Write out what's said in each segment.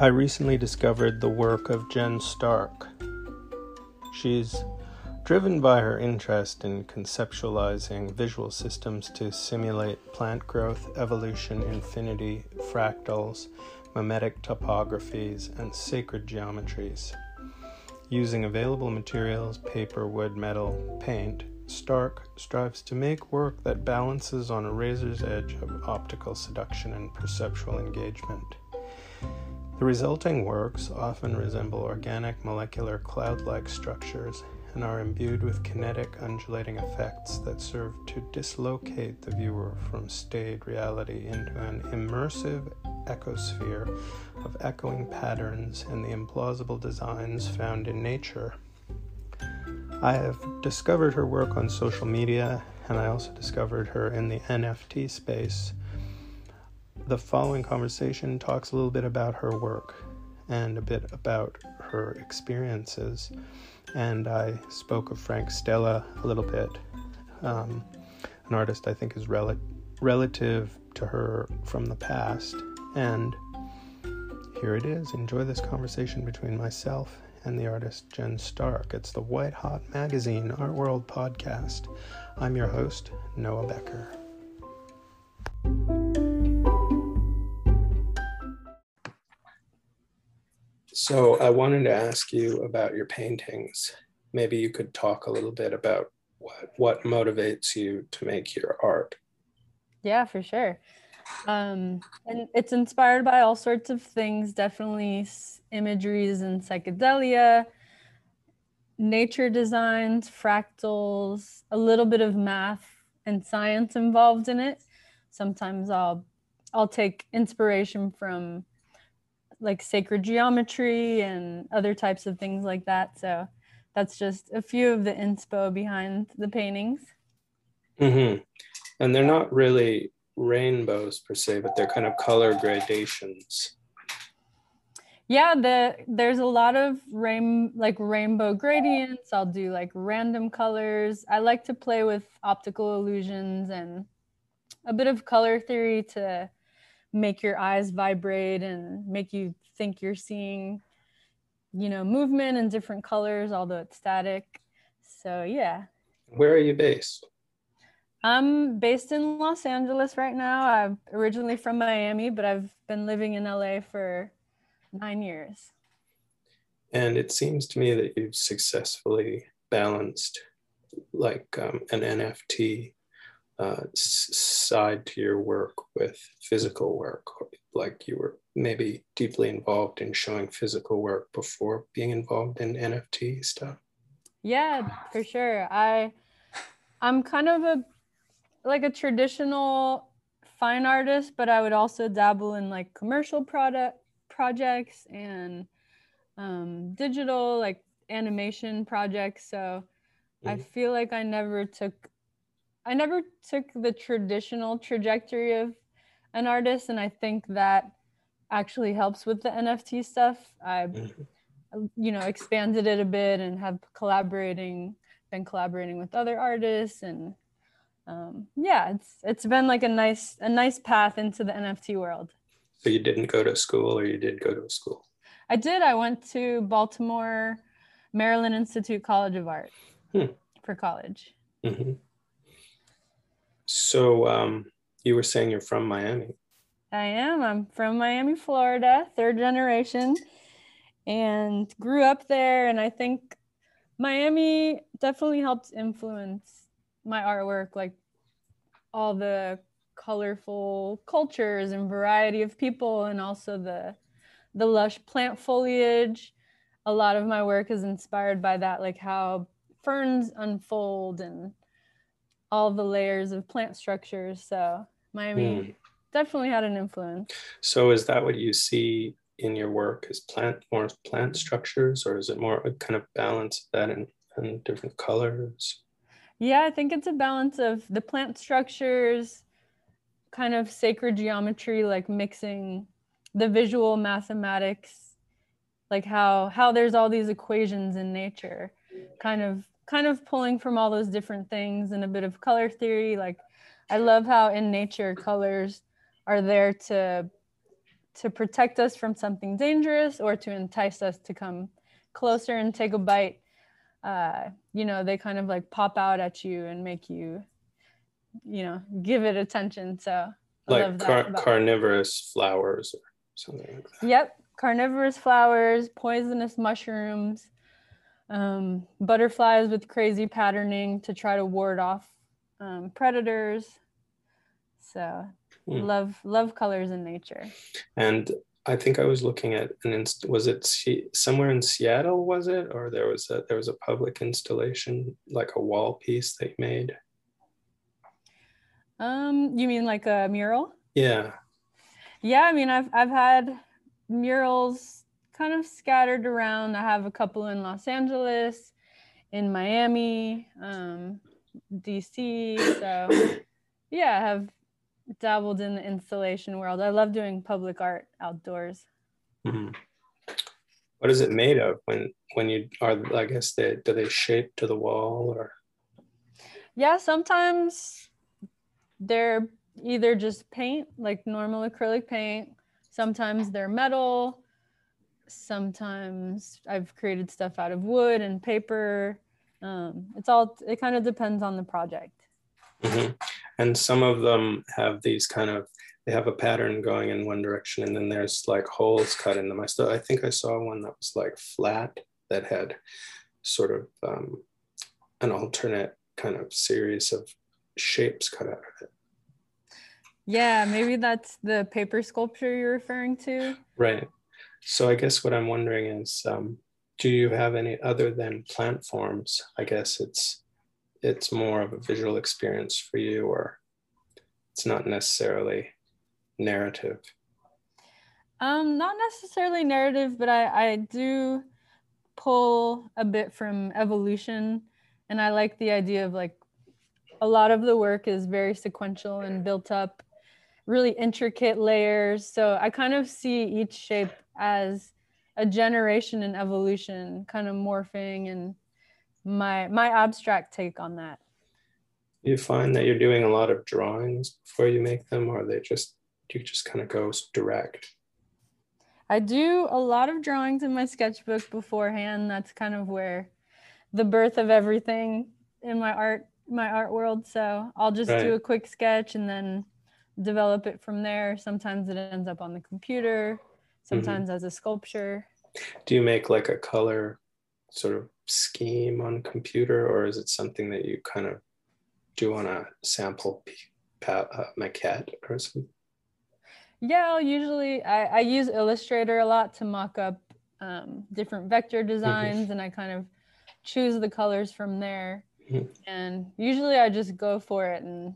I recently discovered the work of Jen Stark. She's driven by her interest in conceptualizing visual systems to simulate plant growth, evolution, infinity, fractals, mimetic topographies, and sacred geometries. Using available materials paper, wood, metal, paint Stark strives to make work that balances on a razor's edge of optical seduction and perceptual engagement. The resulting works often resemble organic molecular cloud like structures and are imbued with kinetic undulating effects that serve to dislocate the viewer from staid reality into an immersive ecosphere of echoing patterns and the implausible designs found in nature. I have discovered her work on social media and I also discovered her in the NFT space the following conversation talks a little bit about her work and a bit about her experiences. And I spoke of Frank Stella a little bit, um, an artist I think is rel- relative to her from the past. And here it is. Enjoy this conversation between myself and the artist Jen Stark. It's the White Hot Magazine Art World podcast. I'm your host, Noah Becker. So I wanted to ask you about your paintings. Maybe you could talk a little bit about what what motivates you to make your art. Yeah, for sure. Um, and it's inspired by all sorts of things, definitely imageries and psychedelia, nature designs, fractals, a little bit of math and science involved in it. Sometimes I'll I'll take inspiration from like sacred geometry and other types of things like that. So that's just a few of the inspo behind the paintings. Mm-hmm. And they're not really rainbows per se, but they're kind of color gradations. Yeah, the there's a lot of rain like rainbow gradients. I'll do like random colors. I like to play with optical illusions and a bit of color theory to make your eyes vibrate and make you think you're seeing you know movement in different colors although it's static. So yeah. Where are you based? I'm based in los angeles right now. I'm originally from miami but i've been living in la for nine years. And it seems to me that you've successfully balanced like um, an nft uh, side to your work with physical work, like you were maybe deeply involved in showing physical work before being involved in NFT stuff? Yeah, for sure. I I'm kind of a like a traditional fine artist, but I would also dabble in like commercial product projects and um, digital like animation projects. So mm-hmm. I feel like I never took I never took the traditional trajectory of an artist, and I think that actually helps with the NFT stuff. I, you know, expanded it a bit and have collaborating, been collaborating with other artists, and um, yeah, it's it's been like a nice a nice path into the NFT world. So you didn't go to school, or you did go to a school? I did. I went to Baltimore, Maryland Institute College of Art hmm. for college. Mm-hmm. So um, you were saying you're from Miami. I am. I'm from Miami, Florida, third generation, and grew up there. And I think Miami definitely helped influence my artwork, like all the colorful cultures and variety of people, and also the the lush plant foliage. A lot of my work is inspired by that, like how ferns unfold and all the layers of plant structures. So Miami mm. definitely had an influence. So is that what you see in your work? Is plant more plant structures, or is it more a kind of balance of that and, and different colors? Yeah, I think it's a balance of the plant structures, kind of sacred geometry, like mixing the visual mathematics, like how how there's all these equations in nature, kind of kind of pulling from all those different things and a bit of color theory. Like I love how in nature colors are there to to protect us from something dangerous or to entice us to come closer and take a bite. Uh, you know they kind of like pop out at you and make you you know give it attention. So I like car- carnivorous flowers or something like that. Yep carnivorous flowers poisonous mushrooms um, butterflies with crazy patterning to try to ward off um, predators so mm. love love colors in nature and I think I was looking at an inst- was it somewhere in Seattle was it or there was a there was a public installation like a wall piece they made. Um, you mean like a mural? Yeah. Yeah, I mean I've I've had murals kind of scattered around. I have a couple in Los Angeles, in Miami, um, DC. So yeah, I have dabbled in the installation world. I love doing public art outdoors. Mm-hmm. What is it made of when when you are? I guess they do they shape to the wall or? Yeah, sometimes they're either just paint, like normal acrylic paint. Sometimes they're metal. Sometimes I've created stuff out of wood and paper. Um, it's all. It kind of depends on the project. Mm-hmm. And some of them have these kind of they have a pattern going in one direction, and then there's like holes cut in them. I still I think I saw one that was like flat that had sort of um, an alternate kind of series of shapes cut out of it. Yeah, maybe that's the paper sculpture you're referring to. Right. So I guess what I'm wondering is, um, do you have any other than plant forms? I guess it's it's more of a visual experience for you or it's not necessarily narrative um not necessarily narrative but i i do pull a bit from evolution and i like the idea of like a lot of the work is very sequential and built up really intricate layers so i kind of see each shape as a generation in evolution kind of morphing and my my abstract take on that. You find that you're doing a lot of drawings before you make them or they just you just kind of go direct? I do a lot of drawings in my sketchbook beforehand. That's kind of where the birth of everything in my art my art world. So i'll just right. do a quick sketch and then develop it from there. Sometimes it ends up on the computer. Sometimes mm-hmm. as a sculpture do you make like a color sort of scheme on computer or is it something that you kind of do on a sample uh, maquette or something? Yeah, I'll usually I, I use Illustrator a lot to mock up um, different vector mm-hmm. designs mm-hmm. and I kind of choose the colors from there. Mm-hmm. And usually I just go for it and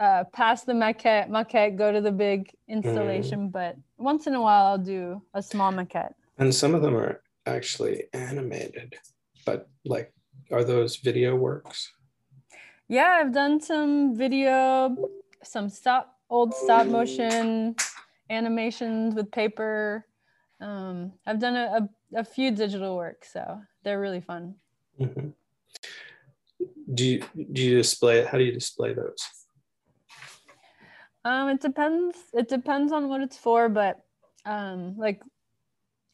uh, pass the maquette, maquette, go to the big installation. Mm-hmm. But once in a while, I'll do a small maquette. And some of them are actually animated, but like, are those video works? Yeah, I've done some video, some stop old stop motion animations with paper. Um, I've done a, a, a, few digital works, so they're really fun. Mm-hmm. Do you do you display? How do you display those? Um, it depends. It depends on what it's for, but um, like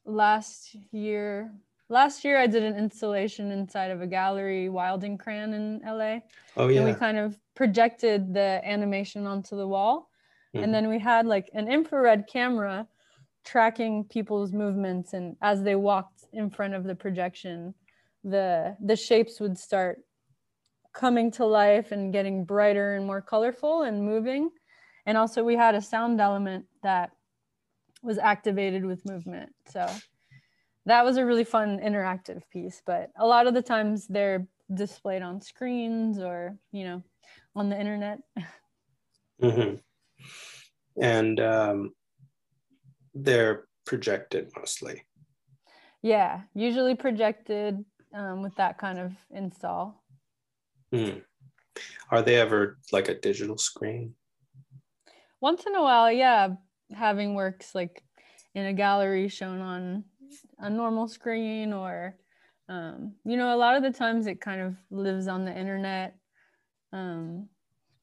last year last year I did an installation inside of a gallery, Wilding Cran in LA. Oh yeah. And we kind of projected the animation onto the wall. Mm-hmm. And then we had like an infrared camera tracking people's movements and as they walked in front of the projection, the the shapes would start coming to life and getting brighter and more colorful and moving. And also we had a sound element that was activated with movement. So that was a really fun interactive piece. But a lot of the times they're displayed on screens or, you know, on the internet. Mm-hmm. And um, they're projected mostly. Yeah, usually projected um, with that kind of install. Mm. Are they ever like a digital screen? Once in a while, yeah having works like in a gallery shown on a normal screen or um, you know a lot of the times it kind of lives on the internet um,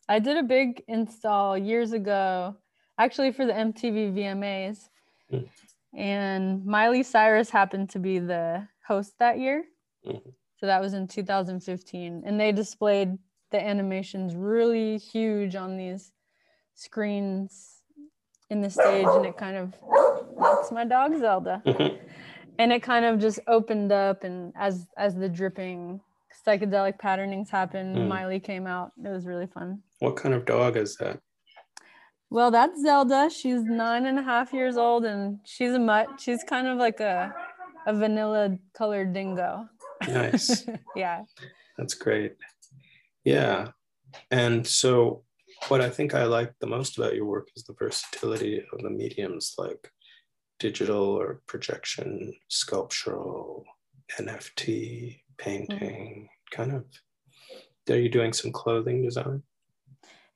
i did a big install years ago actually for the MTV VMAs. Mm. And Miley Cyrus happened to be the host that year. Mhm. So that was in 2015. And they displayed the animations really huge on these screens in the stage. And it kind of, that's my dog Zelda. And it kind of just opened up. And as, as the dripping psychedelic patternings happened, Mm. Miley came out. It was really fun. what kind of dog is that? Well, that's Zelda. She's nine and a half years old and she's a mutt. She's kind of like a, a vanilla colored dingo. Nice. yeah. That's great. Yeah. And so, what I think I like the most about your work is the versatility of the mediums like digital or projection, sculptural, NFT, painting, kind of. Are you doing some clothing design?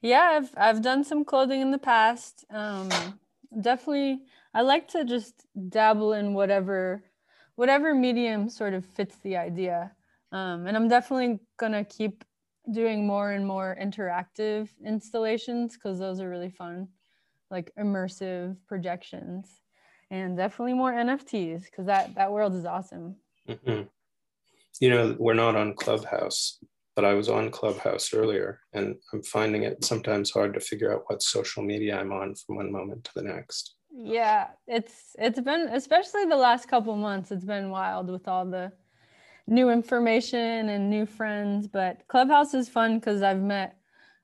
Yeah, I've I've done some clothing in the past. Um, definitely, I like to just dabble in whatever whatever medium sort of fits the idea. Um, and I'm definitely gonna keep doing more and more interactive installations because those are really fun, like immersive projections, and definitely more NFTs because that that world is awesome. Mhm. You know, we're not on Clubhouse, but I was on Clubhouse earlier, and I'm finding it sometimes hard to figure out what social media I'm on from one moment to the next. Yeah, it's it's been especially the last couple months. It's been wild with all the new information and new friends. But Clubhouse is fun because I've met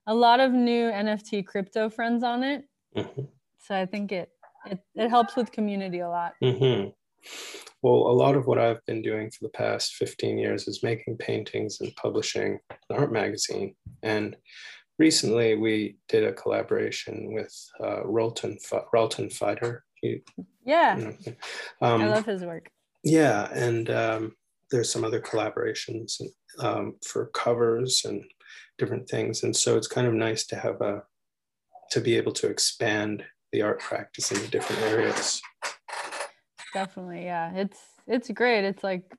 a lot of new NFT crypto friends on it. Mhm. So I think it it it helps with community a lot. hmm Well, a lot of what I've been doing for the past 15 years is making paintings and publishing an art magazine. And recently we did a collaboration with uh, Rolton, Fi- Rolton Fighter. You, Yeah, you know, um, I love his work. yeah, and um, there's some other collaborations um, for covers and different things. And so it's kind of nice to have a, to be able to expand the art practice into different areas. Definitely, yeah. It's it's great. It's like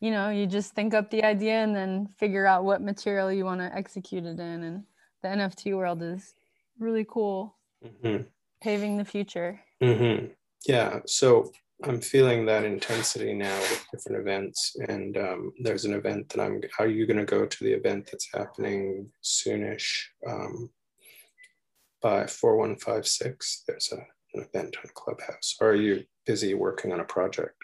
you know, you just think up the idea and then figure out what material you want to execute it in. And the NFT world is really cool, Mhm. paving the future. hmm Yeah. So I'm feeling that intensity now with different events. And um, there's an event that I'm, are you going to go to the event that's happening soonish um, by 4156? There's a, an event on Clubhouse. Or are you busy working on a project?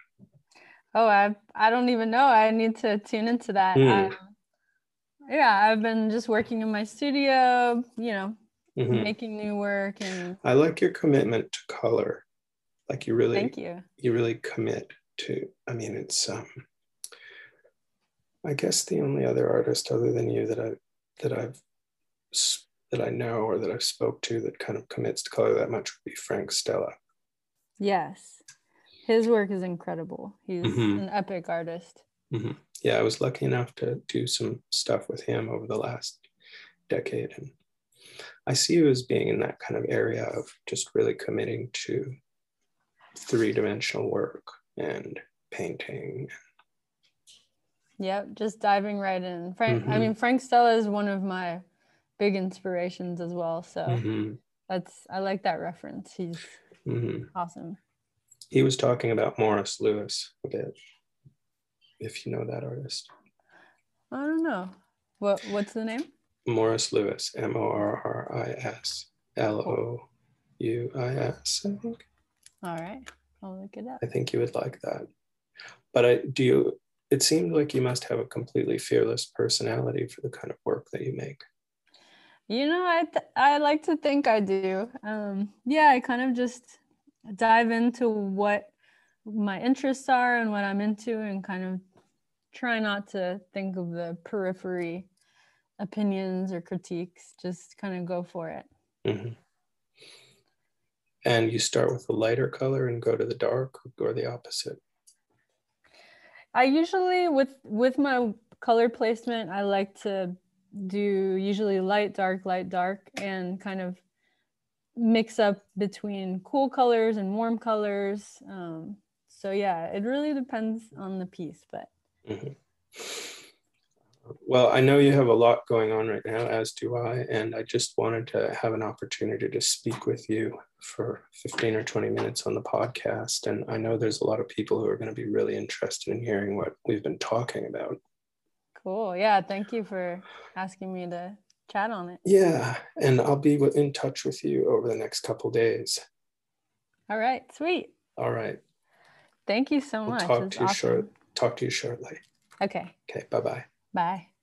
Oh, I I don't even know. I need to tune into that. Hmm. Um, yeah, I've been just working in my studio, you know, Mhm. making new work and I like your commitment to color. Like you really, thank you. you really commit to i mean it's um i guess the only other artist other than you that i that i've that i know or that i've spoke to that kind of commits to color that much would be frank stella Yes. His work is incredible. He's Mhm. an epic artist. Mhm. yeah i was lucky enough to do some stuff with him over the last decade and i see you as being in that kind of area of just really committing to three-dimensional work and painting Yep, just diving right in. Frank I Mhm. mean Frank Stella is one of my big inspirations as well. So Mhm. that's I like that reference. He's Mhm. awesome. he was talking about Morris Louis a bit, if you know that artist. I don't know. What what's the name? Morris Louis, M O R R I S L O U I S, I think. All right. I'll look it up. I think you would like that. But I do you, it seemed like you must have a completely fearless personality for the kind of work that you make. You know, I th- I like to think I do. Um, yeah, I kind of just dive into what my interests are and what I'm into, and kind of try not to think of the periphery opinions or critiques. Just kind of go for it. Mhm. And you start with the lighter color and go to the dark or the opposite. I usually with with my color placement, I like to do usually light, dark, light, dark, and kind of mix up between cool colors and warm colors. Um, so yeah, it really depends on the piece, but Mhm. Well, I know you have a lot going on right now, as do I, and I just wanted to have an opportunity to speak with you for 15 or 20 minutes on the podcast. And I know there's a lot of people who are going to be really interested in hearing what we've been talking about. Cool. Yeah. Thank you for asking me to chat on it. Yeah. And I'll be in touch with you over the next couple days. All right. Sweet. All right. Thank you so We'll much. talk to you awesome. short. Talk to you shortly. Okay. Okay. Bye bye. Bye.